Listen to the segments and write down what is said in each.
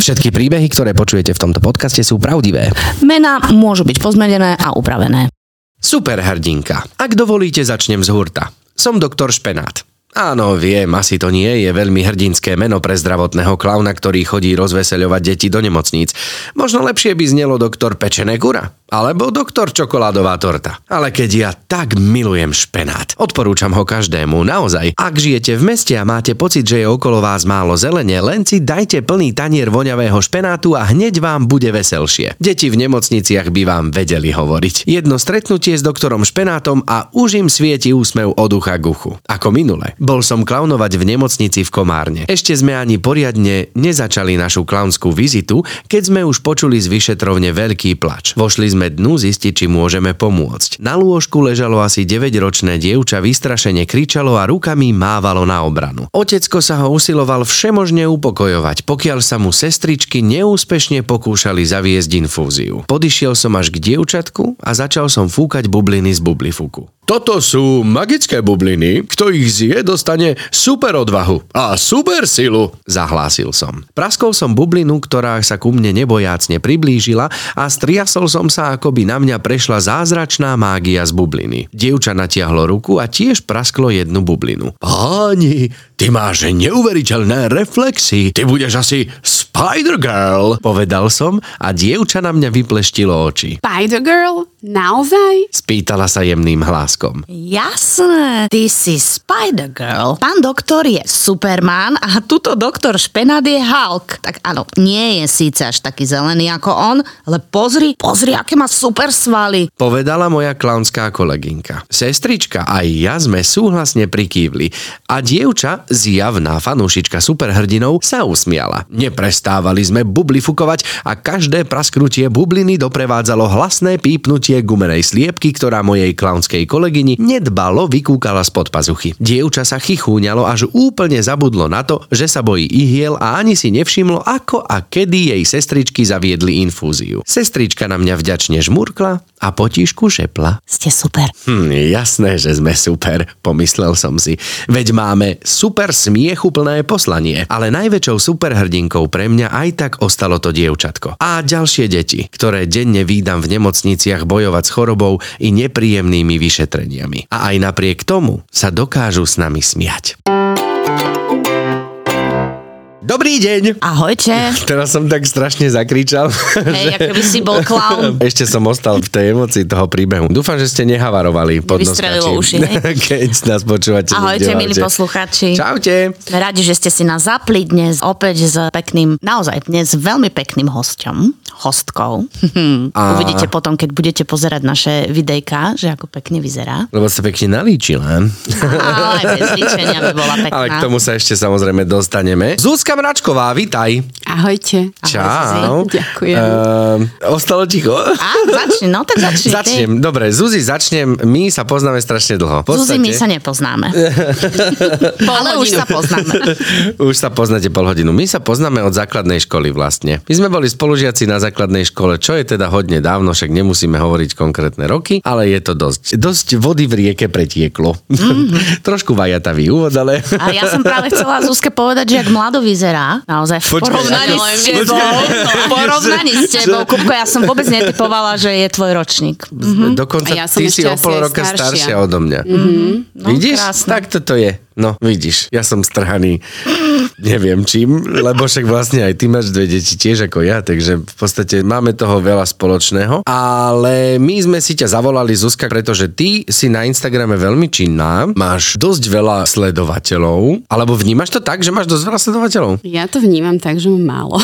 Všetky príbehy, ktoré počujete v tomto podcaste sú pravdivé. Mená môžu byť pozmenené a upravené. Super hrdinka. Ak dovolíte, začnem z hurta. Som doktor Špenát. Áno, viem, asi to nie je veľmi hrdinské meno pre zdravotného klauna, ktorý chodí rozveseľovať deti do nemocníc. Možno lepšie by znelo doktor Pečené kura. Alebo doktor čokoládová torta. Ale keď ja tak milujem špenát, odporúčam ho každému, naozaj. Ak žijete v meste a máte pocit, že je okolo vás málo zelene, len si dajte plný tanier voňavého špenátu a hneď vám bude veselšie. Deti v nemocniciach by vám vedeli hovoriť. Jedno stretnutie s doktorom špenátom a už im svieti úsmev od ucha k uchu. Ako minule. Bol som klaunovať v nemocnici v Komárne. Ešte sme ani poriadne nezačali našu klaunskú vizitu, keď sme už počuli z vyšetrovne veľký plač. Vošli sme dnu zistiť, či môžeme pomôcť. Na lôžku ležalo asi 9-ročné dievča, vystrašene kričalo a rukami mávalo na obranu. Otecko sa ho usiloval všemožne upokojovať, pokiaľ sa mu sestričky neúspešne pokúšali zaviesť infúziu. Podišiel som až k dievčatku a začal som fúkať bubliny z bublifuku. Toto sú magické bubliny. Kto ich zje, dostane super odvahu a super silu, zahlásil som. Praskol som bublinu, ktorá sa ku mne nebojácne priblížila a striasol som sa, ako by na mňa prešla zázračná mágia z bubliny. Dievča natiahlo ruku a tiež prasklo jednu bublinu. Páni, ty máš neuveriteľné reflexy. Ty budeš asi Spider-Girl, povedal som a dievča na mňa vypleštilo oči. Spider-Girl? Naozaj? Spýtala sa jemným hláskom. Jasné, ty si Spider-Girl. Pán doktor je Superman a tuto doktor Špenát je Hulk. Tak áno, nie je síce až taký zelený ako on, ale pozri, pozri, aké má super svaly. Povedala moja klaunská kolegynka. Sestrička a ja sme súhlasne prikývli a dievča, zjavná fanúšička superhrdinov, sa usmiala. Neprestávali sme bublifukovať a každé prasknutie bubliny doprevádzalo hlasné pípnutie gumenej sliepky, ktorá mojej klaunskej kolegyni nedbalo vykúkala spod pazuchy. Dievča sa chichúňalo až úplne zabudlo na to, že sa bojí ihiel a ani si nevšimlo, ako a kedy jej sestričky zaviedli infúziu. Sestrička na mňa vďačne žmurkla a potišku šepla. Ste super. Hm, jasné, že sme super, pomyslel som si. Veď máme super smiechuplné poslanie, ale najväčšou superhrdinkou pre mňa aj tak ostalo to dievčatko. A ďalšie deti, ktoré denne výdam v nemocniciach bojovať s chorobou i nepríjemnými vyšetreniami. A aj napriek tomu sa dokážu s nami smiať. Dobrý deň! Ahojte. Teraz som tak strašne zakričal. Hej, ako by si bol klaun. Ešte som ostal v tej emocii toho príbehu. Dúfam, že ste nehavarovali pod uši, hej? Keď nás počúvate. Ahojte, milí poslucháči. Čaute. Sme radi, že ste si nás zapli dnes opäť s pekným, naozaj dnes veľmi pekným hosťom, hostkou. A- Uvidíte potom, keď budete pozerať naše videjka, že ako pekne vyzerá. Lebo sa pekne nalíčila. Ale bez líčenia by bola pekná. Ale k tomu sa ešte samozrejme dostaneme. Zuzka Mračková, vitaj. Ahojte. Čau. Ďakujem. Uh, ostalo ticho? Á, začni, no tak začni. ty. Začnem. Dobre, Zuzi, začnem. My sa poznáme strašne dlho. V Zuzi, my sa nepoznáme. Ale už sa poznáme. Už sa poznáte pol hodinu. My sa poznáme od základnej školy vlastne. My sme boli spolužiaci na základnej škole, čo je teda hodne dávno, však nemusíme hovoriť konkrétne roky, ale je to dosť. Dosť vody v rieke pretieklo. Mm-hmm. Trošku vajatavý úvod, ale... A ja som práve chcela Zuzke povedať, že ak mlado vyzerá, naozaj v Počkaj, porovnaní ako- s tebou, v porovnaní s tebou, Kupko, ja som vôbec netypovala, že je tvoj ročník. Mm-hmm. Dokonca A ja som ty si o pol roka staršia, staršia odo mňa. No, vidíš? krásne. Tak toto je. No, vidíš, ja som strhaný neviem čím, lebo však vlastne aj ty máš dve deti tiež ako ja, takže v podstate máme toho veľa spoločného. Ale my sme si ťa zavolali, Zuzka, pretože ty si na Instagrame veľmi činná, máš dosť veľa sledovateľov, alebo vnímaš to tak, že máš dosť veľa sledovateľov? Ja to vnímam tak, že mám málo.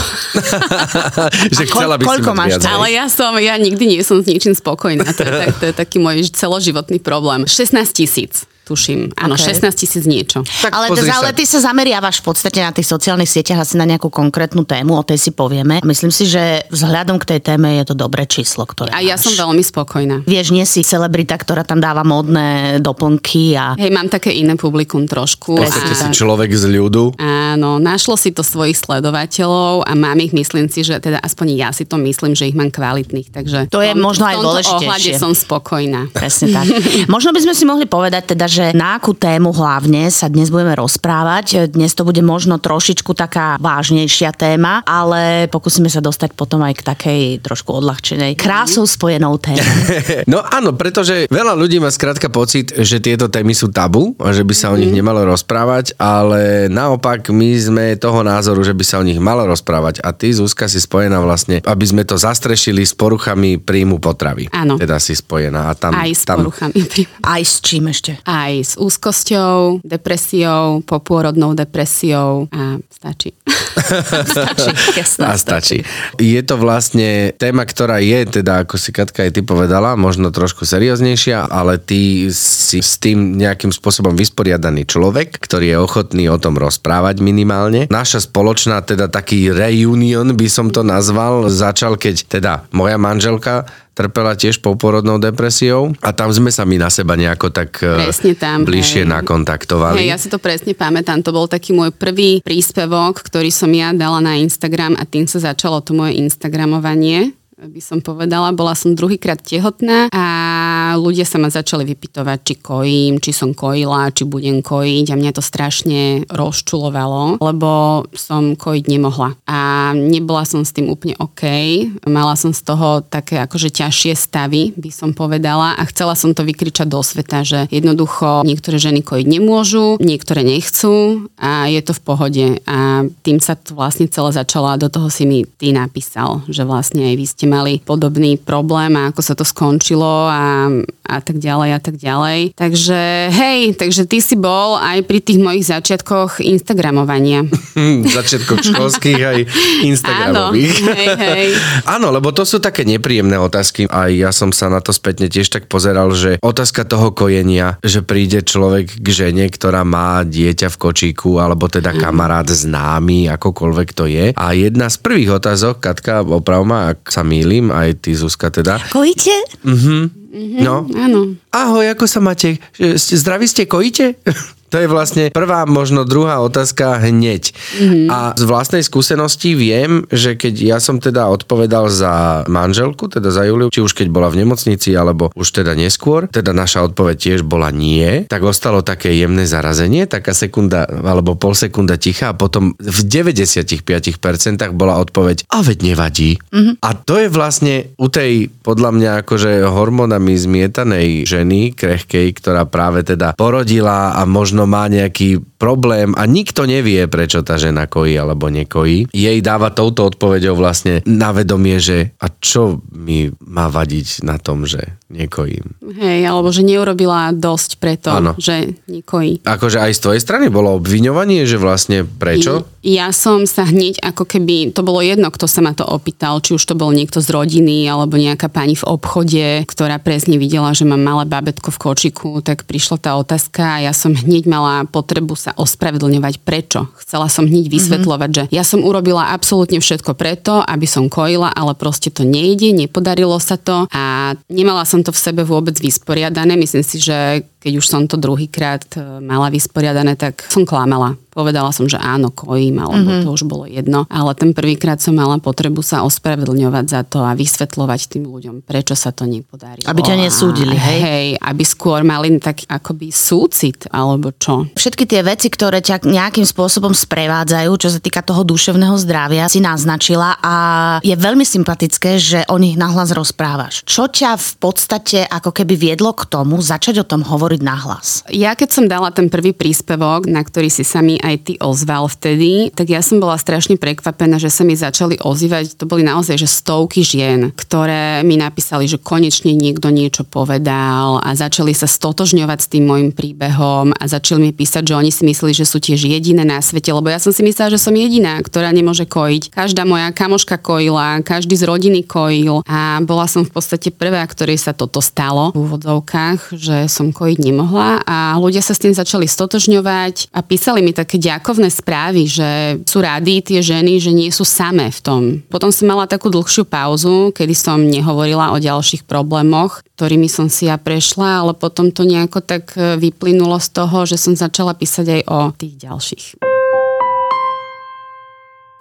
že koľ- chcela by si koľko mať máš viac? Ale ja som, ja nikdy nie som s ničím spokojná. To je, tak, to je taký môj celoživotný problém. 16 tisíc. Tuším. Áno, Ok. 16 tisíc niečo. Tak ale, ale ty sa zameriavaš v podstate na tých sociálnych sieťach asi na nejakú konkrétnu tému, o tej si povieme. Myslím si, že vzhľadom k tej téme je to dobré číslo, ktoré A ja máš. som veľmi spokojná. Vieš, nie si celebrita, ktorá tam dáva módne doplnky a... Hej, mám také iné publikum trošku. Podstate si človek z ľudu. Áno, našlo si to svojich sledovateľov a mám ich, myslím si, že teda aspoň ja si to myslím, že ich mám kvalitných. Takže To je tom- možno aj v tomto dôležitejšie. ohľade som spokojná. Presne tak. Možno by sme si mohli povedať teda, že na akú tému hlavne sa dnes budeme rozprávať. Dnes to bude možno trošičku taká vážnejšia téma, ale pokúsime sa dostať potom aj k takej trošku odľahčenej, krásou spojenou téme. No áno, pretože veľa ľudí má skrátka pocit, že tieto témy sú tabu a že by sa o nich nemalo rozprávať, ale naopak my sme toho názoru, že by sa o nich malo rozprávať a ty, Zuzka, si spojená vlastne, aby sme to zastrešili s poruchami príjmu potravy. Áno. Teda si spojená. A tam, Aj s tam, poruchami. Aj s čím ešte? Aj s úzkosťou, depresiou, popôrodnou depresiou a stačí. Stačí, jasné. A stačí. Je to vlastne téma, ktorá je, teda ako si Katka aj ty povedala, možno trošku serióznejšia, ale ty si s tým nejakým spôsobom vysporiadaný človek, ktorý je ochotný o tom rozprávať minimálne. Naša spoločná, teda taký reunion by som to nazval, začal keď teda moja manželka trpela tiež poporodnou depresiou a tam sme sa my na seba nejako tak e, Presne tam, bližšie hej. nakontaktovali. Hej, ja si to presne pamätám. To bol taký môj prvý príspevok, ktorý som ja dala na Instagram a tým sa začalo to moje Instagramovanie by som povedala. Bola som druhýkrát tehotná a ľudia sa ma začali vypytovať, či kojím, či som kojila, či budem kojiť a mňa to strašne rozčulovalo, lebo som kojiť nemohla. A nebola som s tým úplne OK. Mala som z toho také akože ťažšie stavy, by som povedala a chcela som to vykričať do sveta, že jednoducho niektoré ženy kojiť nemôžu, niektoré nechcú a je to v pohode. A tým sa to vlastne celé začalo a do toho si mi ty napísal, že vlastne aj vy ste mali podobný problém a ako sa to skončilo a, a tak ďalej a tak ďalej. Takže hej, takže ty si bol aj pri tých mojich začiatkoch Instagramovania. Začiatkoch školských aj Instagramových. Áno, hej, hej. Áno, lebo to sú také nepríjemné otázky. Aj ja som sa na to spätne tiež tak pozeral, že otázka toho kojenia, že príde človek k žene, ktorá má dieťa v kočíku, alebo teda kamarát známy, akokoľvek to je. A jedna z prvých otázok, Katka, oprav ma, ak sa mýlim, aj ty Zuzka teda. Kojíte? No, Áno. ahoj, ako sa máte? Zdraví ste, kojíte? To je vlastne prvá, možno druhá otázka hneď. Mm-hmm. A z vlastnej skúsenosti viem, že keď ja som teda odpovedal za manželku, teda za Juliu, či už keď bola v nemocnici, alebo už teda neskôr, teda naša odpoveď tiež bola nie, tak ostalo také jemné zarazenie, taká sekunda alebo pol sekunda ticha a potom v 95% bola odpoveď, a veď nevadí. Mm-hmm. A to je vlastne u tej, podľa mňa, akože hormónami zmietanej ženy, krehkej, ktorá práve teda porodila a možno má nejaký problém a nikto nevie, prečo tá žena kojí alebo nekojí. Jej dáva touto odpoveďou vlastne na vedomie, že a čo mi má vadiť na tom, že nekojím. Hej, alebo že neurobila dosť preto, Áno. že nekojí. Akože aj z tvojej strany bolo obviňovanie, že vlastne prečo? Ja som sa hneď ako keby, to bolo jedno, kto sa ma to opýtal, či už to bol niekto z rodiny alebo nejaká pani v obchode, ktorá presne videla, že mám malé babetko v kočiku, tak prišla tá otázka a ja som hneď mala potrebu sa ospravedlňovať prečo. Chcela som hneď vysvetľovať, že ja som urobila absolútne všetko preto, aby som kojila, ale proste to nejde, nepodarilo sa to a nemala som to v sebe vôbec vysporiadané. Myslím si, že keď už som to druhýkrát e, mala vysporiadané, tak som klamala. Povedala som, že áno, kojím, alebo mm-hmm. to už bolo jedno. Ale ten prvýkrát som mala potrebu sa ospravedlňovať za to a vysvetľovať tým ľuďom, prečo sa to nepodarilo. Aby ťa nesúdili, hej? Hej, aby skôr mali taký akoby súcit, alebo čo. Všetky tie veci, ktoré ťa nejakým spôsobom sprevádzajú, čo sa týka toho duševného zdravia, si naznačila a je veľmi sympatické, že o nich nahlas rozprávaš. Čo ťa v podstate ako keby viedlo k tomu začať o tom hovoriť nahlas? Ja keď som dala ten prvý príspevok, na ktorý si sa mi aj ty ozval vtedy, tak ja som bola strašne prekvapená, že sa mi začali ozývať, to boli naozaj že stovky žien, ktoré mi napísali, že konečne niekto niečo povedal a začali sa stotožňovať s tým môjim príbehom a začali mi písať, že oni si mysleli, že sú tiež jediné na svete, lebo ja som si myslela, že som jediná, ktorá nemôže kojiť. Každá moja kamoška kojila, každý z rodiny kojil a bola som v podstate prvá, ktorej sa toto stalo v úvodzovkách, že som kojiť nemohla a ľudia sa s tým začali stotožňovať a písali mi také ďakovné správy, že sú rady tie ženy, že nie sú samé v tom. Potom som mala takú dlhšiu pauzu, kedy som nehovorila o ďalších problémoch, ktorými som si ja prešla, ale potom to nejako tak e, vyplynulo z toho, že som začala písať aj o tých ďalších.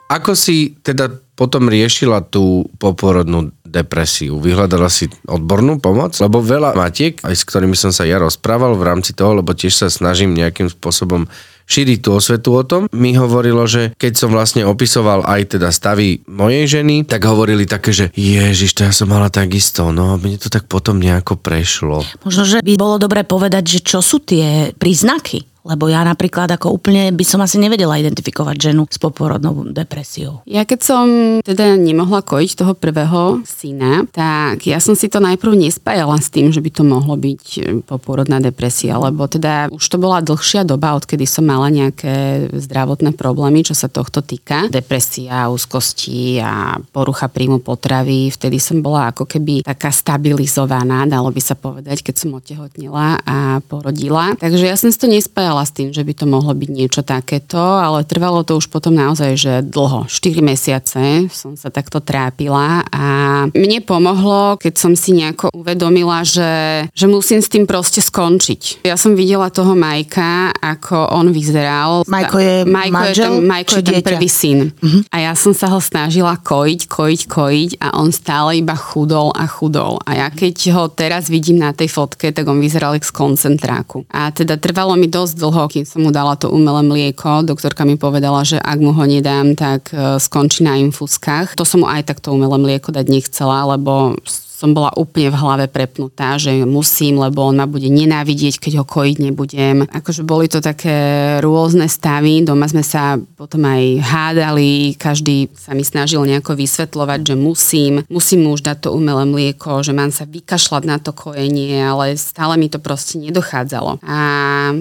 Ako si teda potom riešila tú poporodnú depresiu? Vyhľadala si odbornú pomoc? Lebo veľa matiek, aj s ktorými som sa ja rozprával v rámci toho, lebo tiež sa snažím nejakým spôsobom šíriť tú osvetu o tom, mi hovorilo, že keď som vlastne opisoval aj teda stavy mojej ženy, tak hovorili také, že ježiš, to ja som mala takisto, no mne to tak potom nejako prešlo. Možno, že by bolo dobre povedať, že čo sú tie príznaky lebo ja napríklad ako úplne by som asi nevedela identifikovať ženu s poporodnou depresiou. Ja keď som teda nemohla kojiť toho prvého syna, tak ja som si to najprv nespájala s tým, že by to mohlo byť e, poporodná depresia, lebo teda už to bola dlhšia doba, odkedy som mala nejaké zdravotné problémy, čo sa tohto týka. Depresia, úzkosti a porucha príjmu potravy. Vtedy som bola ako keby taká stabilizovaná, dalo by sa povedať, keď som otehotnila a porodila. Takže ja som si to nespájala počítala s tým, že by to mohlo byť niečo takéto, ale trvalo to už potom naozaj, že dlho, 4 mesiace som sa takto trápila a mne pomohlo, keď som si nejako uvedomila, že, že musím s tým proste skončiť. Ja som videla toho Majka, ako on vyzeral. Majko je Majko manžel, je ten, Majko je ten prvý syn. Uh-huh. A ja som sa ho snažila kojiť, kojiť, kojiť a on stále iba chudol a chudol. A ja keď ho teraz vidím na tej fotke, tak on vyzeral jak z koncentráku. A teda trvalo mi dosť dlho, kým som mu dala to umelé mlieko. Doktorka mi povedala, že ak mu ho nedám, tak e, skončí na infúzkach. To som mu aj tak to umelé mlieko dať nechcela, lebo som bola úplne v hlave prepnutá, že musím, lebo on ma bude nenávidieť, keď ho kojiť nebudem. Akože boli to také rôzne stavy, doma sme sa potom aj hádali, každý sa mi snažil nejako vysvetľovať, že musím, musím mu už dať to umelé mlieko, že mám sa vykašľať na to kojenie, ale stále mi to proste nedochádzalo. A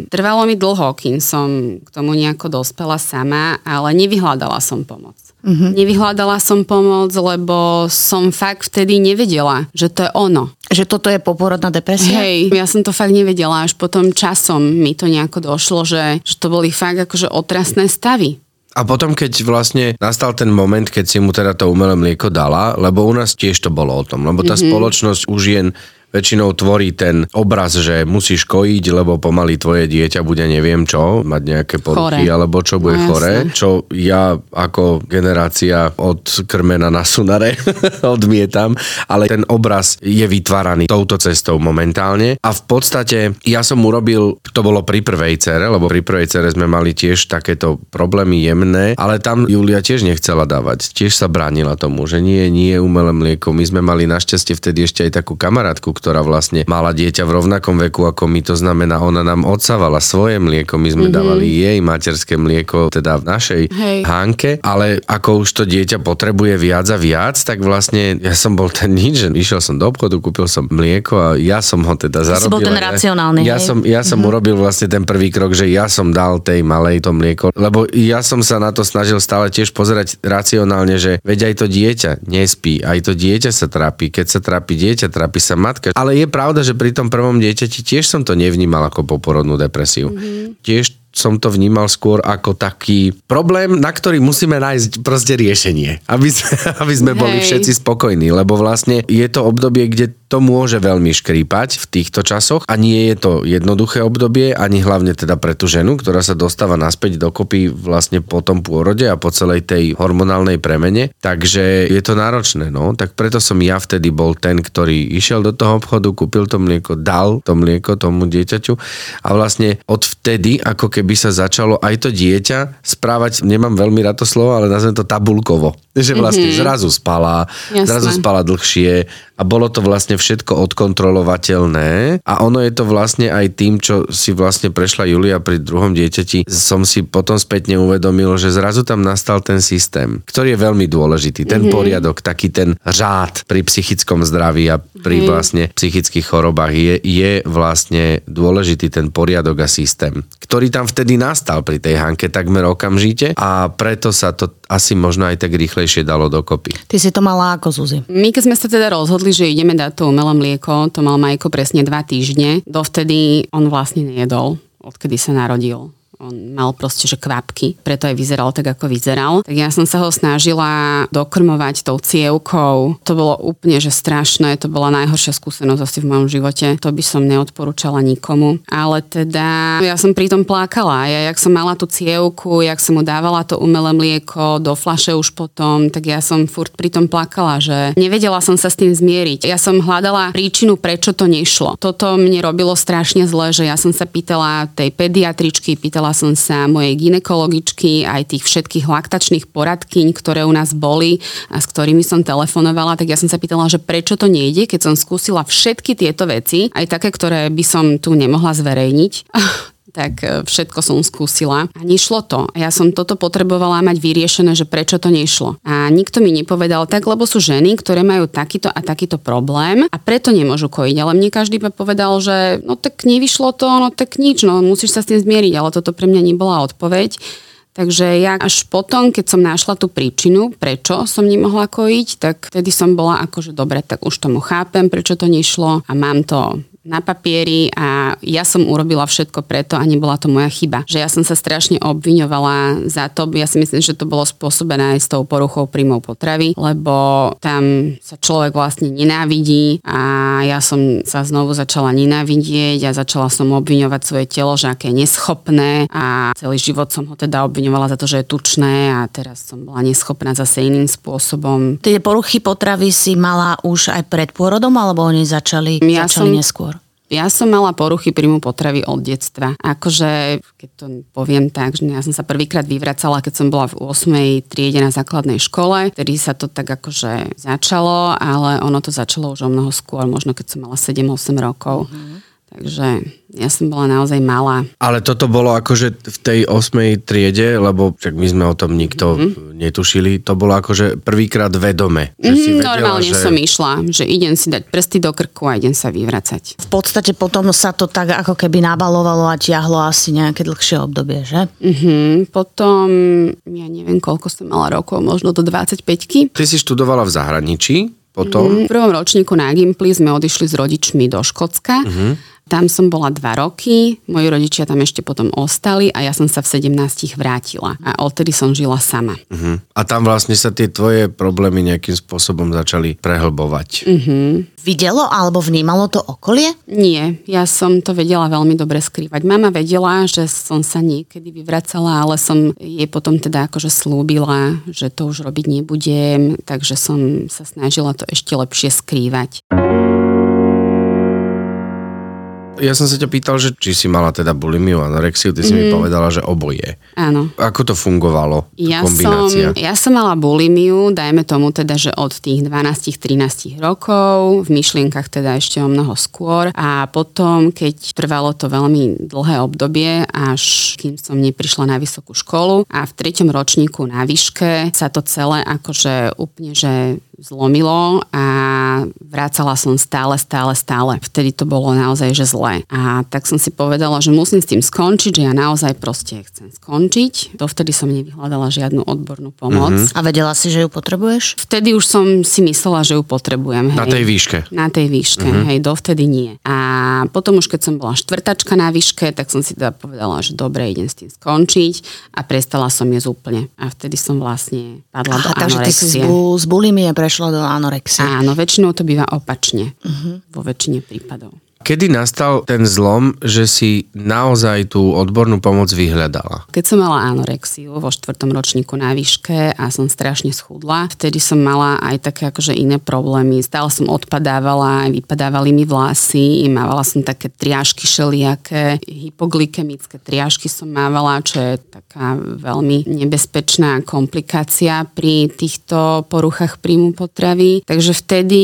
trvalo mi dlho, kým som k tomu nejako dospela sama, ale nevyhľadala som pomoc. Mm-hmm. Nevyhľadala som pomoc, lebo som fakt vtedy nevedela, že to je ono. Že toto je poporodná depresia? Hej, ja som to fakt nevedela, až potom časom mi to nejako došlo, že, že to boli fakt akože otrasné stavy. A potom, keď vlastne nastal ten moment, keď si mu teda to umelé mlieko dala, lebo u nás tiež to bolo o tom, lebo tá mm-hmm. spoločnosť už jen väčšinou tvorí ten obraz, že musíš kojiť, lebo pomaly tvoje dieťa bude neviem čo, mať nejaké poruchy, chore. alebo čo bude no, chore, čo ja ako generácia od krmena na sunare odmietam, ale ten obraz je vytváraný touto cestou momentálne a v podstate ja som urobil, to bolo pri prvej cere, lebo pri prvej cere sme mali tiež takéto problémy jemné, ale tam Julia tiež nechcela dávať, tiež sa bránila tomu, že nie, nie umelé mlieko. My sme mali našťastie vtedy ešte aj takú kamarátku, ktorá vlastne mala dieťa v rovnakom veku ako my, to znamená, ona nám odsávala svoje mlieko, my sme mm-hmm. dávali jej materské mlieko, teda v našej Hej. hánke, ale ako už to dieťa potrebuje viac a viac, tak vlastne ja som bol ten nič, že išiel som do obchodu, kúpil som mlieko a ja som ho teda zarobil. Si bol ten racionálny, Ja, ja som, ja som mm-hmm. urobil vlastne ten prvý krok, že ja som dal tej malej to mlieko, lebo ja som sa na to snažil stále tiež pozerať racionálne, že veď aj to dieťa nespí, aj to dieťa sa trápi, keď sa trápi dieťa, trápi sa matka, ale je pravda, že pri tom prvom dieťati tiež som to nevnímal ako poporodnú depresiu. Mm-hmm. Tiež som to vnímal skôr ako taký problém, na ktorý musíme nájsť proste riešenie, aby sme, aby sme boli všetci spokojní, lebo vlastne je to obdobie, kde to môže veľmi škrípať v týchto časoch a nie je to jednoduché obdobie, ani hlavne teda pre tú ženu, ktorá sa dostáva naspäť dokopy vlastne po tom pôrode a po celej tej hormonálnej premene, takže je to náročné, no, tak preto som ja vtedy bol ten, ktorý išiel do toho obchodu, kúpil to mlieko, dal to mlieko tomu dieťaťu a vlastne od vtedy, ako keby sa začalo aj to dieťa správať, nemám veľmi rád to slovo, ale nazvem to tabulkovo. Že vlastne mm-hmm. zrazu spala, Jasné. zrazu spala dlhšie, a bolo to vlastne všetko odkontrolovateľné a ono je to vlastne aj tým, čo si vlastne prešla Julia pri druhom dieťati, som si potom spätne uvedomil, že zrazu tam nastal ten systém, ktorý je veľmi dôležitý, ten mm-hmm. poriadok, taký ten řád pri psychickom zdraví a pri mm-hmm. vlastne psychických chorobách je, je vlastne dôležitý ten poriadok a systém, ktorý tam vtedy nastal pri tej Hanke takmer okamžite a preto sa to asi možno aj tak rýchlejšie dalo dokopy. Ty si to mala ako, Zuzi? My keď sme sa teda rozhodli, že ideme dať to umelé mlieko, to mal Majko presne dva týždne, dovtedy on vlastne nejedol, odkedy sa narodil On mal proste, že kvapky, preto aj vyzeral tak, ako vyzeral. Tak ja som sa ho snažila dokrmovať tou cievkou. To bolo úplne, že strašné. To bola najhoršia skúsenosť asi v mojom živote. To by som neodporúčala nikomu. Ale teda ja som pri tom plakala. Ja, jak som mala tú cievku, jak som mu dávala to umelé mlieko do flaše už potom, tak ja som furt pri tom plakala, že nevedela som sa s tým zmieriť. Ja som hľadala príčinu, prečo to nešlo. Toto mne robilo strašne zle, že ja som sa pýtala tej pediatričky, pýtala Pýtala som sa mojej ginekologičky, aj tých všetkých laktačných poradkyň, ktoré u nás boli a s ktorými som telefonovala, tak ja som sa pýtala, že prečo to nejde, keď som skúsila všetky tieto veci, aj také, ktoré by som tu nemohla zverejniť tak e, všetko som skúsila a nešlo to. Ja som toto potrebovala mať vyriešené, že prečo to nešlo. A nikto mi nepovedal tak, lebo sú ženy, ktoré majú takýto a takýto problém a preto nemôžu kojiť. Ale mne každý povedal, že no tak nevyšlo to, no tak nič, no musíš sa s tým zmieriť, ale toto pre mňa nebola odpoveď. Takže ja až potom, keď som našla tú príčinu, prečo som nemohla kojiť, tak vtedy som bola akože dobre, tak už tomu chápem, prečo to nešlo a mám to na papieri a ja som urobila všetko preto a nebola to moja chyba. Že ja som sa strašne obviňovala za to, ja si myslím, že to bolo spôsobené aj s tou poruchou príjmov potravy, lebo tam sa človek vlastne nenávidí a ja som sa znovu začala nenávidieť a začala som obviňovať svoje telo, že aké je neschopné a celý život som ho teda obviňovala za to, že je tučné a teraz som bola neschopná zase iným spôsobom. Tie poruchy potravy si mala už aj pred pôrodom alebo oni začali, ja začali som, neskôr? Ja som mala poruchy príjmu potravy od detstva. Akože, keď to poviem tak, že ja som sa prvýkrát vyvracala, keď som bola v 8. triede na základnej škole, ktorý sa to tak akože začalo, ale ono to začalo už o mnoho skôr, možno keď som mala 7-8 rokov. Mm-hmm. Takže ja som bola naozaj malá. Ale toto bolo akože v tej osmej triede, lebo však my sme o tom nikto mm-hmm. netušili, to bolo akože prvýkrát vedome. Že si Mm, vedela, Normálne že... som išla, že idem si dať prsty do krku a idem sa vyvracať. V podstate potom sa to tak ako keby nabalovalo a ťahlo asi nejaké dlhšie obdobie, že? Mhm, potom, ja neviem, koľko som mala rokov, možno do 25 Ty si študovala v zahraničí, potom... V prvom ročníku na Gimply sme odišli s rodičmi do Škótska. Tam som bola dva roky, moji rodičia tam ešte potom ostali a ja som sa v 17 vrátila. A odtedy som žila sama. Uh-huh. A tam vlastne sa tie tvoje problémy nejakým spôsobom začali prehlbovať. Videlo alebo vnímalo to okolie? Nie, ja som to vedela veľmi dobre skrývať. Mama vedela, že som sa niekedy vyvracala, ale som jej potom teda akože slúbila, že to už robiť nebudem, takže som sa snažila to ešte lepšie skrývať. Ja som sa ťa pýtal, že či si mala teda bulimiu, anorexiu, ty si mi povedala, že oboje. Áno. Ako to fungovalo, Ja kombinácia? som, ja som mala bulimiu, dajme tomu teda, že od tých 12-13 rokov, v myšlienkach teda ešte o mnoho skôr a potom, keď trvalo to veľmi dlhé obdobie, až kým som neprišla na vysokú školu a v treťom ročníku na výške sa to celé akože úplne, že zlomilo a vrácala som stále, stále, stále. Vtedy to bolo naozaj, že zlé. A tak som si povedala, že musím s tým skončiť, že ja naozaj proste chcem skončiť. Dovtedy som nevyhľadala žiadnu odbornú pomoc. Mm-hmm. A vedela si, že ju potrebuješ? Vtedy už som si myslela, že ju potrebujem. Hej. Na tej výške. Na tej výške, Mhm. mm-hmm. hej, dovtedy nie. A potom už keď som bola štvrtačka na výške, tak som si teda povedala, že dobre, idem s tým skončiť a prestala som jesť úplne. A vtedy som vlastne padla do Aha, takže ty si z, bu- z bulimie prešla do anorexie. Áno, väčšinou to býva opačne. Uh-huh. Vo väčšine prípadov. Kedy nastal ten zlom, že si naozaj tú odbornú pomoc vyhľadala? Keď som mala anorexiu vo štvrtom ročníku na výške a som strašne schudla, vtedy som mala aj také akože iné problémy. Stále som odpadávala, vypadávali mi vlasy, mávala som také triažky šeliaké, hypoglykemické triažky som mávala, čo je taká veľmi nebezpečná komplikácia pri týchto poruchách príjmu potravy. Takže vtedy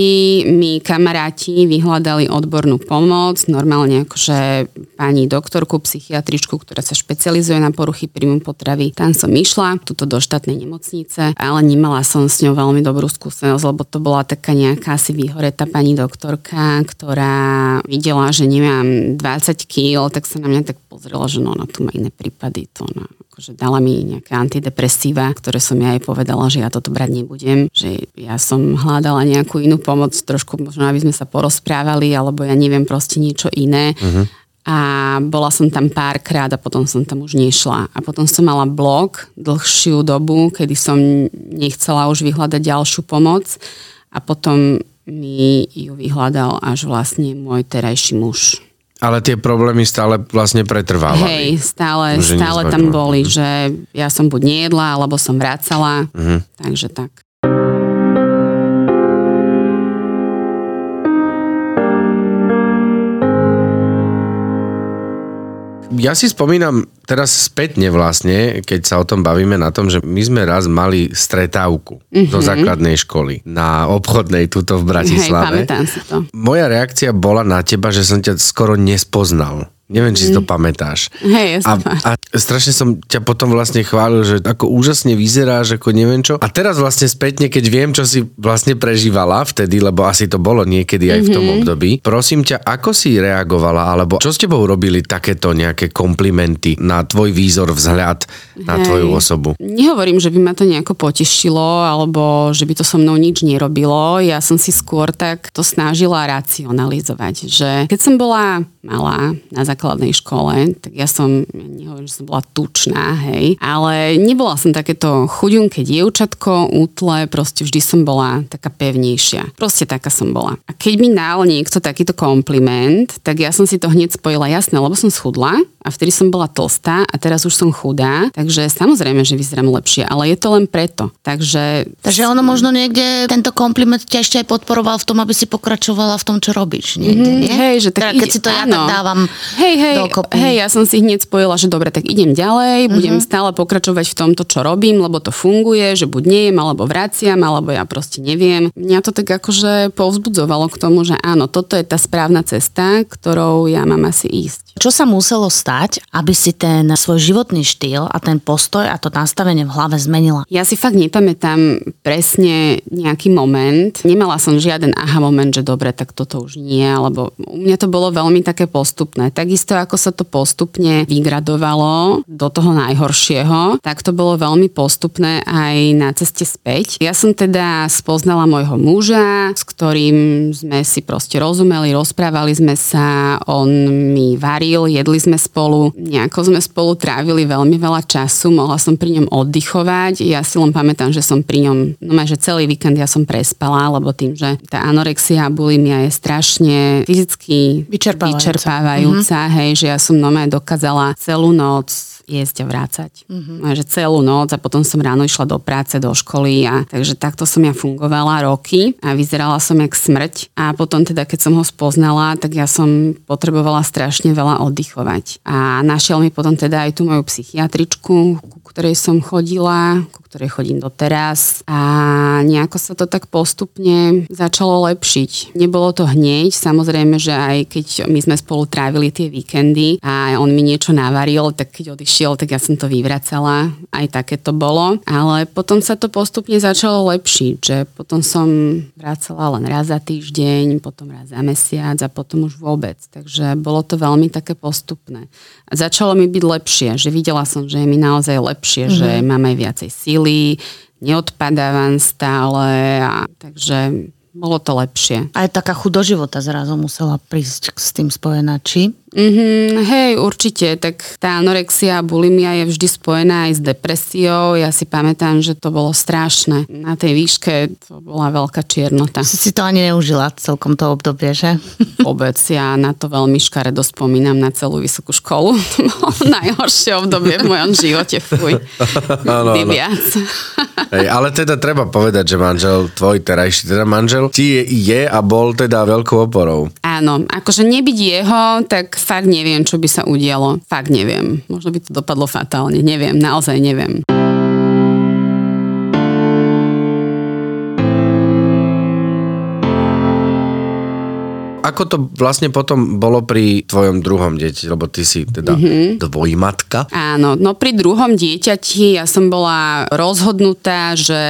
mi kamaráti vyhľadali odbornú pomoc, normálne akože pani doktorku, psychiatričku, ktorá sa špecializuje na poruchy príjmu potravy. Tam som išla, tuto do štátnej nemocnice, ale nemala som s ňou veľmi dobrú skúsenosť, lebo to bola taká nejaká asi vyhoretá pani doktorka, ktorá videla, že nemám 20 kg, tak sa na mňa tak pozrela, že no, ona tu má iné prípady, to ona akože dala mi nejaké antidepresíva, ktoré som ja jej povedala, že ja toto brať nebudem, že ja som hľadala nejakú inú pomoc, trošku možno aby sme sa porozprávali, alebo ja neviem proste niečo iné. Uh-huh. a bola som tam párkrát a potom som tam už nešla. A potom som mala blog dlhšiu dobu, kedy som nechcela už vyhľadať ďalšiu pomoc a potom mi ju vyhľadal až vlastne môj terajší muž. Ale tie problémy stále vlastne pretrvávali. Hej, stále, Že stále tam boli, že ja som buď nejedla, alebo som vracala. Mhm. Takže tak. Ja si spomínam teraz spätne vlastne, keď sa o tom bavíme na tom, že my sme raz mali stretávku mm-hmm. do základnej školy na obchodnej tuto v Hej, Bratislave. pamätám si to. Moja reakcia bola na teba, že som ťa skoro nespoznal. Neviem, či si to pamätáš. Hej, A, a strašne som ťa potom vlastne chválil, že ako úžasne vyzeráš, ako neviem čo. A teraz vlastne spätne, keď viem, čo si vlastne prežívala vtedy, lebo asi to bolo niekedy aj v tom období, prosím ťa, ako si reagovala, alebo čo s tebou robili takéto nejaké komplimenty na tvoj výzor, vzhľad, na Hej. tvoju osobu? Nehovorím, že by ma to nejako potešilo, alebo že by to so mnou nič nerobilo. Ja som si skôr tak to snažila racionalizovať, že keď som bola malá na základnej škole, tak ja som, nehovorím, že som bola tučná, hej, ale nebola som takéto chudunké dievčatko, útle, proste vždy som bola taká pevnejšia. Proste taká som bola. A keď mi dal niekto takýto kompliment, tak ja som si to hneď spojila jasné, lebo som schudla a vtedy som bola tlstá a teraz už som chudá, takže samozrejme, že vyzerám lepšie, ale je to len preto. Takže Takže ono možno niekde, tento kompliment ťa ešte aj podporoval v tom, aby si pokračovala v tom, čo robíš. Niekde, Mhm, nie? Hej, že tak teda, keď si to ja áno. tak dávam hej, hej, dokopy. hej, ja som si hneď spojila, že dobre, tak idem ďalej, budem Mhm. stále pokračovať v tomto, čo robím, lebo to funguje, že buď nejem, alebo vraciam, alebo ja proste neviem. Mňa to tak akože povzbudzovalo k tomu, že áno, toto je tá správna cesta, ktorou ja mám asi ísť. Čo sa muselo stať, aby si ten svoj životný štýl a ten postoj a to nastavenie v hlave zmenila? Ja si fakt nepamätám presne nejaký moment. Nemala som žiaden aha moment, že dobre, tak toto už nie, alebo u mňa to bolo veľmi také postupné. Takisto ako sa to postupne vygradovalo do toho najhoršieho, tak to bolo veľmi postupné aj na ceste späť. Ja som teda spoznala môjho muža, s ktorým sme si proste rozumeli, rozprávali sme sa, on mi varil, jedli sme spolu, nejako sme spolu trávili veľmi veľa času, mohla som pri ňom oddychovať, ja si len pamätám, že som pri ňom, no že celý víkend ja som prespala, lebo tým, že tá anorexia a bulimia je strašne fyzicky Vyčerpávajúca. Vyčerpávajúca hej, že ja som normálne dokázala celú noc jesť a vrácať. Mm-hmm. Že celú noc a potom som ráno išla do práce, do školy a takže takto som ja fungovala roky a vyzerala som jak smrť a potom teda keď som ho spoznala, tak ja som potrebovala strašne veľa oddychovať. A našiel mi potom teda aj tú moju psychiatričku, ku ktorej som chodila, ku ktorej chodím doteraz a nejako sa to tak postupne začalo lepšiť. Nebolo to hneď, samozrejme, že aj keď my sme spolu trávili tie víkendy a on mi niečo navaril, tak keď odišiel, tak ja som to vyvracala, aj také to bolo. Ale potom sa to postupne začalo lepšiť, že potom som vracala len raz za týždeň, potom raz za mesiac a potom už vôbec. Takže bolo to veľmi také postupné. A začalo mi byť lepšie, že videla som, že je mi naozaj lepšie, mm-hmm. že mám aj viacej síly, neodpadávam stále, a, takže bolo to lepšie. Aj taká chuť do života zrazu musela prísť s tým spojená, či? Mm-hmm, hej, určite, tak tá anorexia a bulimia je vždy spojená aj s depresiou. Ja si pamätám, že to bolo strašné. Na tej výške to bola veľká čiernota. Si si to ani neužila celkom to obdobie, že? Vôbec, ja na to veľmi škaredo spomínam na celú vysokú školu. To bolo najhoršie obdobie v mojom živote, fuj. Áno, Ty áno. viac. Hej, ale teda treba povedať, že manžel, tvoj terajší teda manžel, ti je, je a bol teda veľkou oporou. Áno, akože nebyť jeho, tak fakt neviem, čo by sa udialo. Fakt neviem. Možno by to dopadlo fatálne. Neviem, naozaj neviem. Ako to vlastne potom bolo pri tvojom druhom deti, lebo ty si teda mm-hmm. dvojmatka. Áno, no pri druhom dieťati ja som bola rozhodnutá, že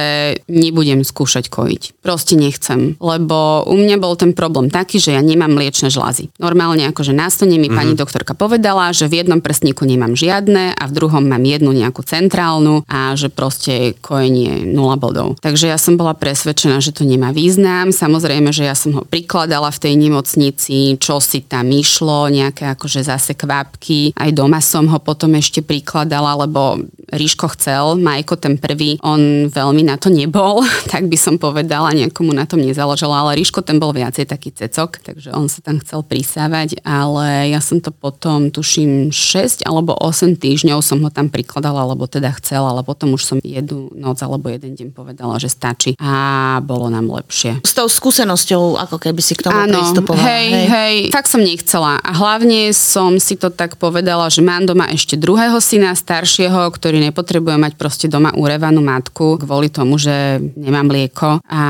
nebudem skúšať kojiť. Proste nechcem, lebo u mňa bol ten problém taký, že ja nemám mliečne žlazy. Normálne akože na stone mi pani doktorka povedala, že v jednom prstníku nemám žiadne a v druhom mám jednu nejakú centrálnu a že proste kojenie 0 bodov. Takže ja som bola presvedčená, že to nemá význam. Samozrejme, že ja som ho prikladala v tej nemocnici nemocnici, čo si tam išlo, nejaké akože zase kvapky. Aj doma som ho potom ešte prikladala, lebo Ríško chcel, Majko ten prvý, on veľmi na to nebol, tak by som povedala, niekomu na tom nezáležalo, ale Ríško ten bol viacej taký cecok, takže on sa tam chcel prisávať, ale ja som to potom, tuším, 6 alebo 8 týždňov som ho tam prikladala, lebo teda chcel, ale potom už som jednu noc alebo jeden deň povedala, že stačí a bolo nám lepšie. S tou skúsenosťou, ako keby si k tomu Áno, pristupovala. Hej, hej, hej, tak som nechcela. A hlavne som si to tak povedala, že mám doma ešte druhého syna, staršieho, ktorý nepotrebuje mať proste doma urevanú matku kvôli tomu, že nemám mlieko a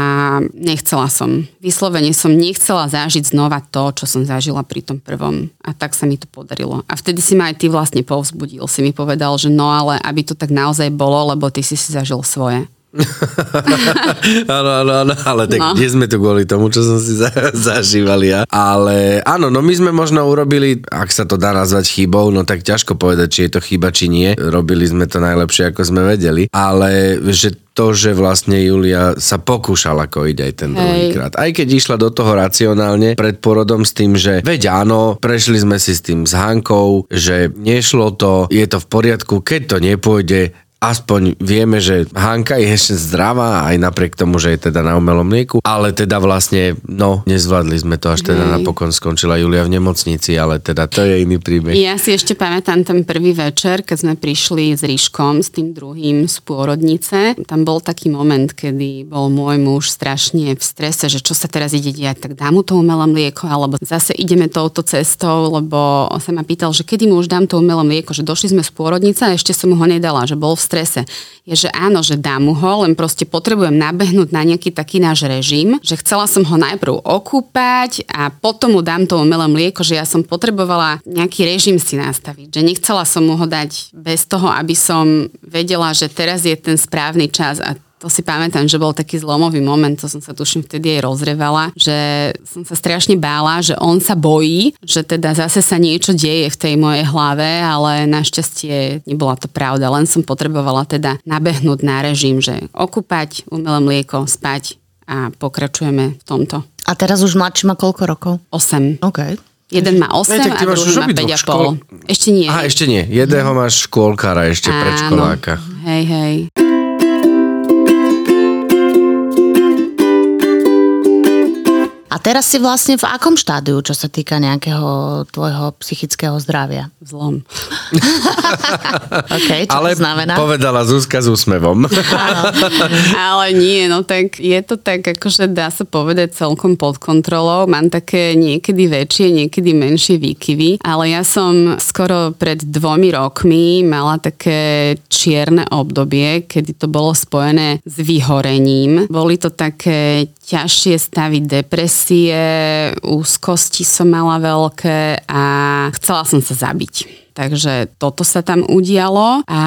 nechcela som. Vyslovene som nechcela zažiť znova to, čo som zažila pri tom prvom. A tak sa mi to podarilo. A vtedy si ma aj ty vlastne povzbudil. Si mi povedal, že no ale aby to tak naozaj bolo, lebo ty si si zažil svoje. áno, áno, áno, ale tak No. no. sme tu kvôli tomu, čo som si za, zažíval ja. Ale áno, no my sme možno urobili, ak sa to dá nazvať chybou, no tak ťažko povedať, či je to chyba, či nie. Robili sme to najlepšie, ako sme vedeli. Ale že to, že vlastne Julia sa pokúšala kojiť aj ten druhýkrát. Aj keď išla do toho racionálne pred porodom s tým, že veď áno, prešli sme si s tým s Hankou, že nešlo to, je to v poriadku, keď to nepôjde, aspoň vieme, že Hanka je ešte zdravá, aj napriek tomu, že je teda na umelom mlieku, ale teda vlastne, no, nezvládli sme to, až teda Hej. napokon skončila Julia v nemocnici, ale teda to je iný príbeh. Ja si ešte pamätám ten prvý večer, keď sme prišli s Ríškom, s tým druhým z pôrodnice. Tam bol taký moment, kedy bol môj muž strašne v strese, že čo sa teraz ide diať, tak dám mu to umelé mlieko, alebo zase ideme touto cestou, lebo sa ma pýtal, že kedy mu už dám to umelé mlieko, že došli sme z pôrodnice a ešte som ho nedala, že bol v strese. Je, že áno, že dám mu ho, len proste potrebujem nabehnúť na nejaký taký náš režim, že chcela som ho najprv okúpať a potom mu dám to umelé mlieko, že ja som potrebovala nejaký režim si nastaviť, že nechcela som mu ho dať bez toho, aby som vedela, že teraz je ten správny čas a to si pamätám, že bol taký zlomový moment, to som sa tuším vtedy aj rozrevala, že som sa strašne bála, že on sa bojí, že teda zase sa niečo deje v tej mojej hlave, ale našťastie nebola to pravda, len som potrebovala teda nabehnúť na režim, že okúpať umelé mlieko, spať a pokračujeme v tomto. A teraz už mladší má koľko rokov? 8. OK. Jeden má 8 Ne, a druhý má obidvoch 5,5. škol- Ešte nie. Aha, ešte nie. Jedného máš škôlkára, ešte predškoláka. Áno. Hej, hej. A teraz si vlastne v akom štádiu, čo sa týka nejakého tvojho psychického zdravia? Zlom. OK, čo Ale to znamená? povedala Zuzka s úsmevom. Ale nie, no tak je to tak, akože dá sa povedať celkom pod kontrolou. Mám také niekedy väčšie, niekedy menšie výkyvy, ale ja som skoro pred dvomi rokmi mala také čierne obdobie, kedy to bolo spojené s vyhorením. Boli to také ťažšie stavy depresie, úzkosti som mala veľké a chcela som sa zabiť. Takže toto sa tam udialo a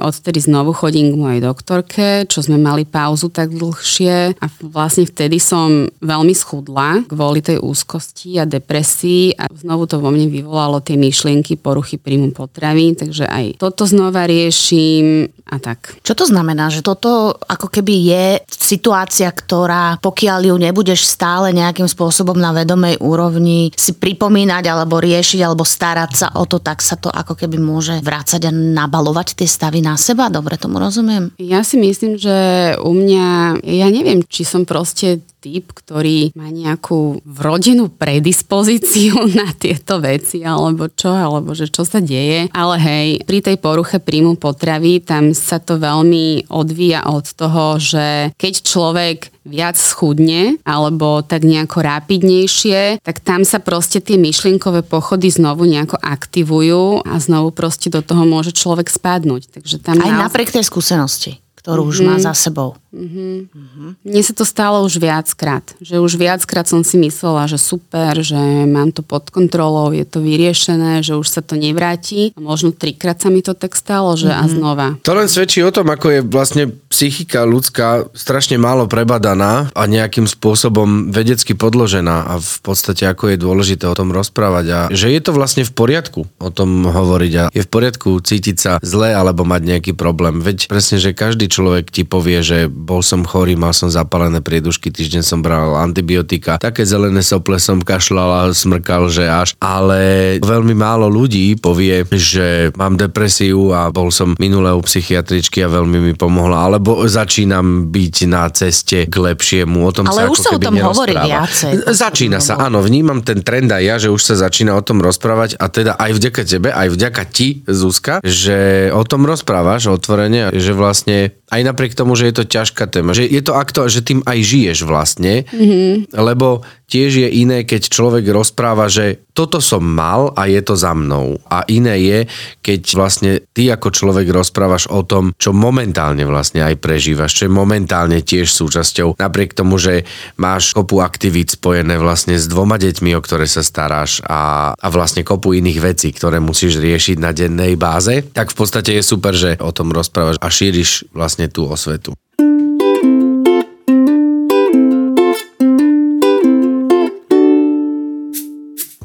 odtedy znovu chodím k mojej doktorke, čo sme mali pauzu tak dlhšie a vlastne vtedy som veľmi schudla kvôli tej úzkosti a depresii a znovu to vo mne vyvolalo tie myšlienky poruchy príjmu potravy, takže aj toto znova riešim a tak. Čo to znamená? Že toto ako keby je situácia, ktorá pokiaľ ju nebudeš stále nejakým spôsobom na vedomej úrovni si pripomínať alebo riešiť alebo starať sa o to, tak sa to ako keby môže vrácať a nabalovať tie stavy na seba? Dobre tomu rozumiem? Ja si myslím, že u mňa, ja neviem, či som proste typ, ktorý má nejakú vrodenú predispozíciu na tieto veci, alebo čo, alebo že čo sa deje. Ale hej, pri tej poruche príjmu potravy, tam sa to veľmi odvíja od toho, že keď človek viac schudne, alebo tak nejako rapidnejšie, tak tam sa proste tie myšlienkové pochody znovu nejako aktivujú a znovu proste do toho môže človek spadnúť. Takže tam Aj naozaj- napriek tej skúsenosti, ktorú už má za sebou. Mne sa to stalo už viackrát. Že už viackrát som si myslela, že super, že mám to pod kontrolou, je to vyriešené, že už sa to nevráti. A možno trikrát sa mi to tak stalo, že a znova. To len svedčí o tom, ako je vlastne psychika ľudská strašne málo prebadaná a nejakým spôsobom vedecky podložená a v podstate ako je dôležité o tom rozprávať a že je to vlastne v poriadku o tom hovoriť a je v poriadku cítiť sa zle alebo mať nejaký problém. Veď presne, že každý človek ti povie, že bol som chorý, mal som zapálené priedušky, týždeň som bral antibiotika, také zelené sople som kašľal a smrkal, že až. Ale veľmi málo ľudí povie, že mám depresiu a bol som minulé u psychiatričky a veľmi mi pomohla, alebo začínam byť na ceste k lepšiemu. O tom Ale sa už sa o tom hovorí viacej. Začína sa, áno, vnímam ten trend aj ja, že už sa začína o tom rozprávať a teda aj vďaka tebe, aj vďaka ti, Zuzka, že o tom rozprávaš otvorene, že vlastne aj napriek tomu, že je to ťažká téma, že je to akto, že tým aj žiješ vlastne, mm-hmm. lebo tiež je iné, keď človek rozpráva, že toto som mal a je to za mnou. A iné je, keď vlastne ty ako človek rozprávaš o tom, čo momentálne vlastne aj prežívaš, čo je momentálne tiež súčasťou, napriek tomu, že máš kopu aktivít spojené vlastne s dvoma deťmi, o ktoré sa staráš a, a vlastne kopu iných vecí, ktoré musíš riešiť na dennej báze, tak v podstate je super, že o tom rozprávaš a šíriš vlastne tú osvetu.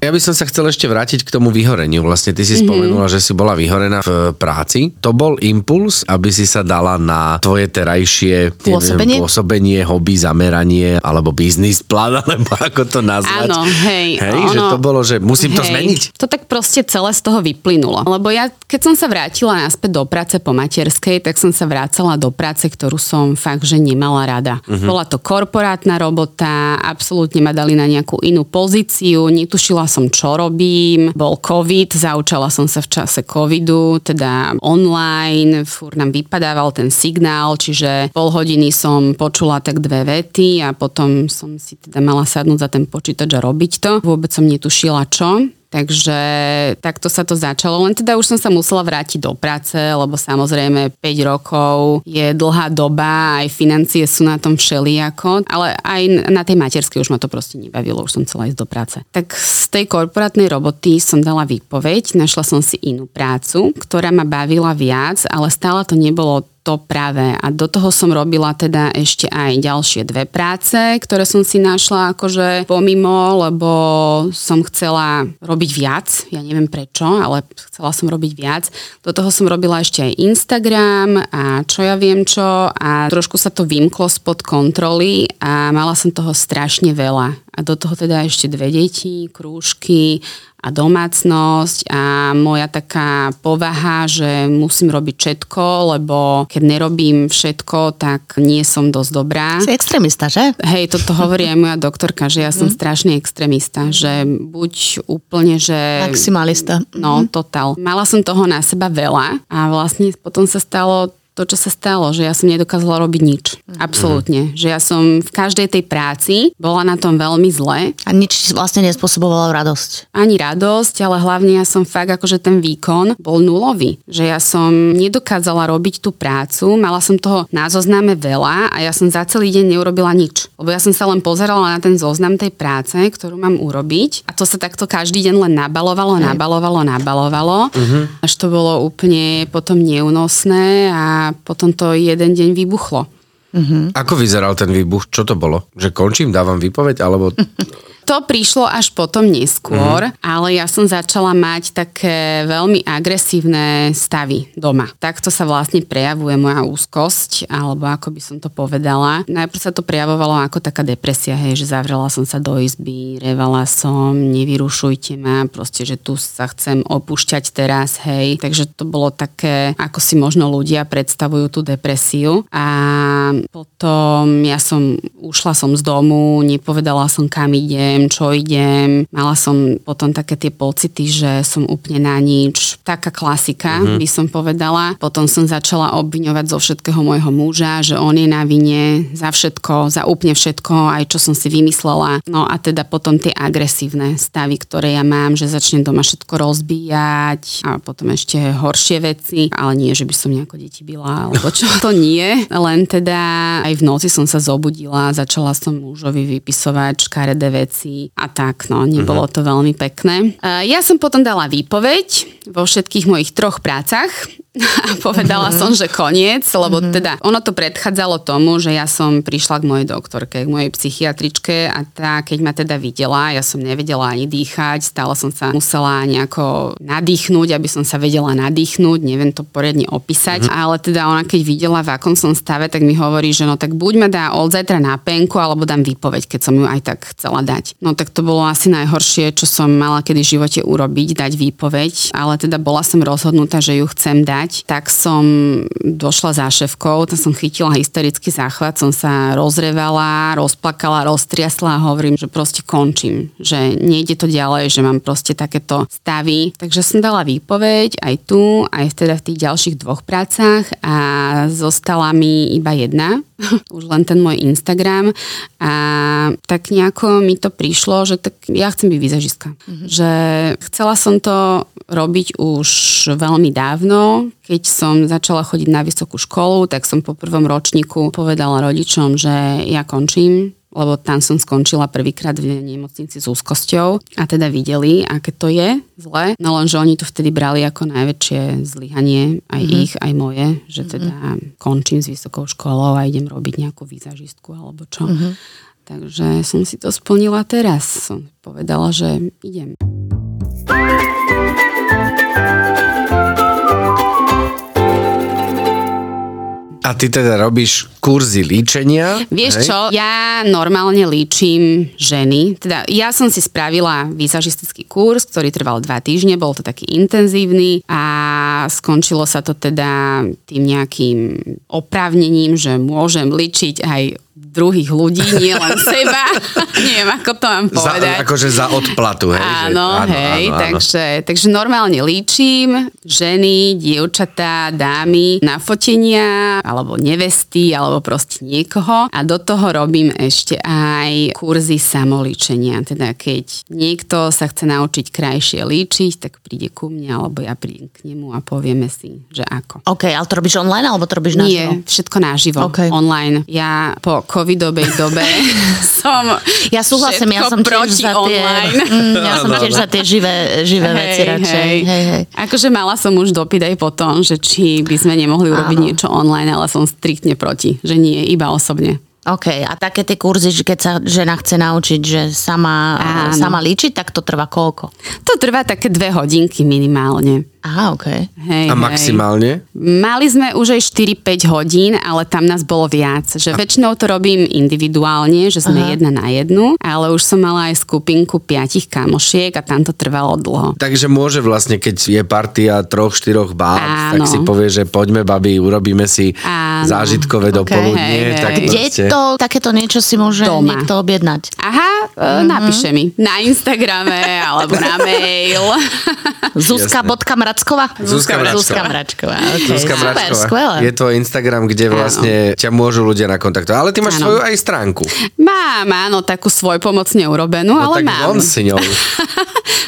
Ja by som sa chcel ešte vrátiť k tomu vyhoreniu. Vlastne ty si mm-hmm. spomenula, že si bola vyhorená v práci. To bol impuls, aby si sa dala na tvoje terajšie Pôsobenie? Neviem, pôsobenie, hobby, zameranie, alebo biznis plán, alebo ako to nazvať. Áno, hej. Hej, že to bolo, že musím to hej, zmeniť. To tak proste celé z toho vyplynulo. Lebo ja, keď som sa vrátila naspäť do práce po materskej, tak som sa vracala do práce, ktorú som fakt, že nemala rada. Uh-huh. Bola to korporátna robota, absolútne ma dali na nejakú inú pozíciu, netušila som, čo robím. Bol COVID, zaučala som sa v čase covidu, teda online, fúr nám vypadával ten signál, čiže pol hodiny som počula tak dve vety a potom som si teda mala sadnúť za ten počítač a robiť to. Vôbec som netušila čo. Takže takto sa to začalo, len teda už som sa musela vrátiť do práce, lebo samozrejme 5 rokov je dlhá doba, aj financie sú na tom všelijako, ale aj na tej materskej už ma to proste nebavilo, už som chcela ísť do práce. Tak z tej korporátnej roboty som dala výpoveď, našla som si inú prácu, ktorá ma bavila viac, ale stále to nebolo to práve. A do toho som robila teda ešte aj ďalšie dve práce, ktoré som si našla akože pomimo, lebo som chcela robiť viac. Ja neviem prečo, ale chcela som robiť viac. Do toho som robila ešte aj Instagram a čo ja viem čo a trošku sa to vymklo spod kontroly a mala som toho strašne veľa. A do toho teda ešte dve deti, krúžky a domácnosť a moja taká povaha, že musím robiť všetko, lebo keď nerobím všetko, tak nie som dosť dobrá. Si extrémista, že? Hej, toto hovorí aj moja doktorka, že ja som mm. strašný extrémista, že buď úplne, že... Maximalista. No, totál. Mala som toho na seba veľa a vlastne potom sa stalo to, čo sa stalo, že ja som nedokázala robiť nič. Mm. Absolútne. Že ja som v každej tej práci bola na tom veľmi zle. A nič vlastne nespôsobovalo radosť. Ani radosť, ale hlavne ja som fakt akože ten výkon bol nulový. Že ja som nedokázala robiť tú prácu, mala som toho na zozname veľa a ja som za celý deň neurobila nič. Lebo ja som sa len pozerala na ten zoznam tej práce, ktorú mám urobiť a to sa takto každý deň len nabalovalo, nabalovalo, nabalovalo, uh-huh. až to bolo úplne potom neúnosné a potom to jeden deň vybuchlo. Uh-huh. Ako vyzeral ten výbuch? Čo to bolo? Že končím, dávam výpoveď? Alebo... To prišlo až potom neskôr, mm. ale ja som začala mať také veľmi agresívne stavy doma. Takto sa vlastne prejavuje moja úzkosť, alebo ako by som to povedala. Najprv sa to prejavovalo ako taká depresia, hej, že zavrela som sa do izby, revala som, nevyrušujte ma, proste, že tu sa chcem opúšťať teraz, hej. Takže to bolo také, ako si možno ľudia predstavujú tú depresiu. A potom ja som, ušla som z domu, nepovedala som kam idem, čo idem. Mala som potom také tie pocity, že som úplne na nič. Taká klasika, mm-hmm. by som povedala. Potom som začala obviňovať zo všetkého môjho muža, že on je na vine za všetko, za úplne všetko, aj čo som si vymyslela. No a teda potom tie agresívne stavy, ktoré ja mám, že začnem doma všetko rozbíjať a potom ešte horšie veci, ale nie, že by som nejako deti byla, alebo čo to nie. Len teda aj v noci som sa zobudila, začala som mužovi vypisovať škaredé veci a tak, no, nebolo to veľmi pekné. Ja som potom dala výpoveď, vo všetkých mojich troch prácach a povedala som, že koniec, lebo teda ono to predchádzalo tomu, že ja som prišla k mojej doktorke, k mojej psychiatričke a tá, keď ma teda videla, ja som nevedela ani dýchať, stále som sa musela nejako nadýchnúť, aby som sa vedela nadýchnúť, neviem to poriadne opísať, ale teda ona keď videla, v akom som stave, tak mi hovorí, že no tak buď ma dá od zajtra na penku, alebo dám výpoveď, keď som ju aj tak chcela dať. No tak to bolo asi najhoršie, čo som mala kedy v živote urobiť, dať výpoveď, ale teda bola som rozhodnutá, že ju chcem dať, tak som došla za šéfkou, tam som chytila hysterický záchvat, som sa rozrevala, rozplakala, roztriasla a hovorím, že proste končím, že nejde to ďalej, že mám proste takéto stavy. Takže som dala výpoveď aj tu, aj teda v tých ďalších dvoch prácach a zostala mi iba jedna, už len ten môj Instagram a tak nejako mi to prišlo, že tak ja chcem byť výzažistka. Mm-hmm. Že chcela som to robiť už veľmi dávno, keď som začala chodiť na vysokú školu, tak som po prvom ročníku povedala rodičom, že ja končím, lebo tam som skončila prvýkrát v nemocnici s úzkosťou a teda videli, aké to je zle. No lenže oni to vtedy brali ako najväčšie zlyhanie, aj mm-hmm. ich, aj moje, že teda mm-hmm. končím s vysokou školou a idem robiť nejakú výzažistku alebo čo. Mm-hmm. Takže som si to splnila teraz. Som povedala, že idem. A ty teda robíš kurzy líčenia? Vieš hej? čo, ja normálne líčim ženy. Teda ja som si spravila výzažistický kurz, ktorý trval dva týždne, bol to taký intenzívny a skončilo sa to teda tým nejakým oprávnením, že môžem líčiť aj druhých ľudí, nie len seba. Neviem, ako to mám povedať. Za, akože za odplatu, hej? Áno, že, áno hej, áno, áno. Takže, takže normálne líčim ženy, dievčatá, dámy na fotenia, alebo nevesty, alebo proste niekoho a do toho robím ešte aj kurzy samolíčenia. Teda keď niekto sa chce naučiť krajšie líčiť, tak príde ku mne, alebo ja prídem k nemu a povieme si, že ako. OK, ale to robíš online, alebo to robíš naživo? Nie, všetko naživo, Okay. online. Ja po covidovej dobe som Ja súhlasím, ja som tiež proti za tie, online. Mm, ja som tiež za tie živé, živé veci radšej. Hej, hej. Akože mala som už dopyt aj potom, že či by sme nemohli urobiť Áno. niečo online, ale som striktne proti, že nie, iba osobne. OK, a také tie kurzy, že keď sa žena chce naučiť, že sama, Áno. sama líčiť, tak to trvá koľko? To trvá také dve hodinky minimálne. Aha, OK. Hej, A hej. maximálne? Mali sme už aj 4-5 hodín, ale tam nás bolo viac. Že väčšinou to robím individuálne, že sme Aha. jedna na jednu, ale už som mala aj skupinku piatich kamošiek a tam to trvalo dlho. Takže môže vlastne, keď je partia troch, štyroch báb, tak si povie, že poďme, babi, urobíme si Áno. zážitkové dopoludnie. hej, hej. Tak Kde proste. to, takéto niečo si môže Doma. niekto objednať? Aha, mm-hmm. napíše mi na Instagrame alebo na mail. Zuzka.mracková? Zuzka Mračková. Zuzka Mračková, okay. Zuzka Super, Mračková. skvelé. Je to Instagram, kde vlastne ťa môžu ľudia nakontaktovať. Ale ty máš Áno. svoju aj stránku. Mám, áno, takú svojpomocne urobenú, No ale tak mám. von si ňou.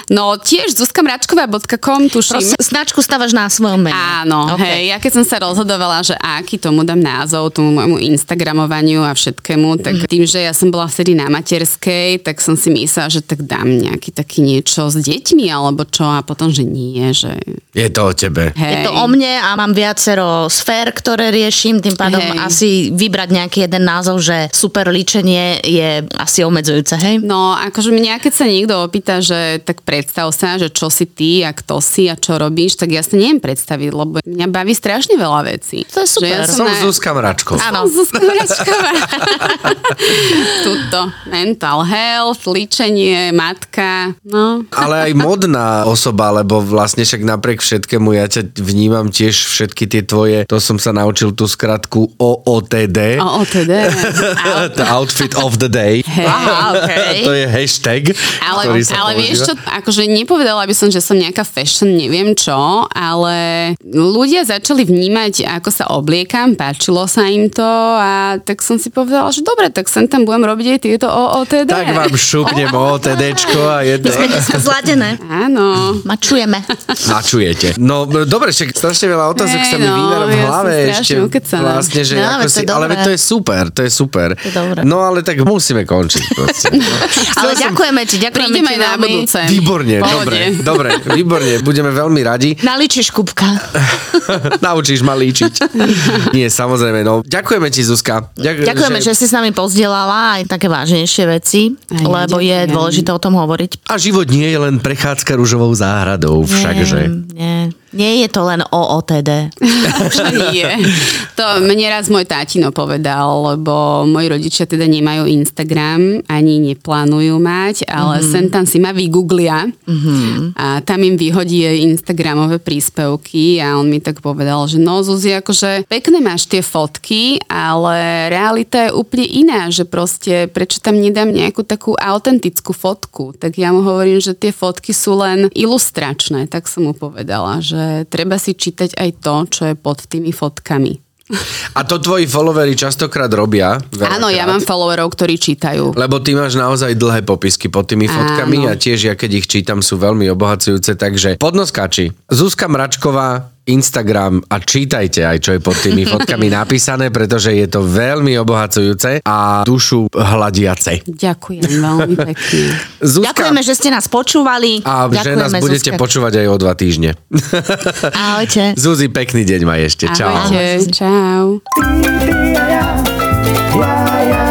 No tiež zuzkamračková.com, tuším. Proste značku stavaš na svojom mene. Áno, OK. hej, ja keď som sa rozhodovala, že aký tomu dám názov, tomu môjmu Instagramovaniu a všetkému, tak Mhm. tým, že ja som bola vtedy na materskej, tak som si myslela, že tak dám nejaký taký niečo s deťmi alebo čo a potom, že nie, že Je to o tebe. hej. Je to o mne a mám viacero sfér, ktoré riešim, tým pádom Hej. asi vybrať nejaký jeden názov, že super líčenie je asi obmedzujúce, hej? No, akože mňa, keď sa niekto opýta, že tak predstav sa, že čo si ty a kto si a čo robíš, tak ja si neviem predstaviť, lebo mňa baví strašne veľa vecí. To je super. Že ja Som na- Zuzka Mračková. Áno. Zuzka Mračková. Tuto. Mental health, ličenie, matka. No. Ale aj modná osoba, lebo vlastne však napriek všetkému ja ťa vnímam tiež všetky tie tvoje, to som sa naučil tú skratku OOTD. O, o teda. The outfit of the day. Aha, okay. to je hashtag, Ale, ktorý sa ale vieš čo, akože nepovedala by som, že som nejaká fashion, neviem čo, ale ľudia začali vnímať, ako sa obliekam, páčilo sa im to a tak som si povedala, že dobre, tak sem tam budem robiť aj tieto OOTD. Tak vám šupnem OOTDčko a jedno. Sme dneska zladené. Áno. Mačujeme. načujete. No dobre, však strašne veľa otázok Hej, sa mi no, vynára v ja hlave strašne ešte ukecaná. vlastne, že No, ako to si, je ale to je super, to je super. To je. No ale tak musíme končiť. proste. No. Ale ďakujeme ti, ďakujeme Prídeme ti na budúce. Výborne, dobre, dobre, výborne, budeme veľmi radi. Naličíš kubka. Naučíš ma líčiť. Nie, samozrejme, no. Ďakujeme ti, Zuzka. Ďak- Ďakujeme, že si s nami pozdielala aj také vážnejšie veci, Aj ja lebo je ďakujem. dôležité o tom hovoriť. A život nie je len prechádzka ružovou záhradou, všakže. Nie, nie je to len o OTD. Nie. To mne raz môj tátino povedal, lebo moji rodičia teda nemajú Instagram, ani neplánujú mať, ale mm-hmm. sem tam si ma vygooglia mm-hmm. a tam im vyhodí Instagramové príspevky a on mi tak povedal, že no Zuzi, akože pekné máš tie fotky, ale realita je úplne iná, že proste prečo tam nedám nejakú takú autentickú fotku. Tak ja mu hovorím, že tie fotky sú len ilustračné, tak som mu povedala, že treba si čítať aj to, čo je pod tými fotkami. A to tvoji followery častokrát robia. Áno, ja mám followerov, ktorí čítajú. Lebo ty máš naozaj dlhé popisky pod tými fotkami Áno. a tiež ja keď ich čítam sú veľmi obohacujúce, takže podnoskáči. Zuzka Mračková, Instagram a čítajte aj čo je pod tými fotkami napísané, pretože je to veľmi obohacujúce a dušu hladiace. Ďakujem veľmi pekne. Zuzka, Ďakujeme, že ste nás počúvali. a že nás Ďakujeme, budete Zuzka. počúvať aj o dva týždne. Ahojte. Zuzi, pekný deň maj ešte. Čau. Ahojte, čau. Ja, ja,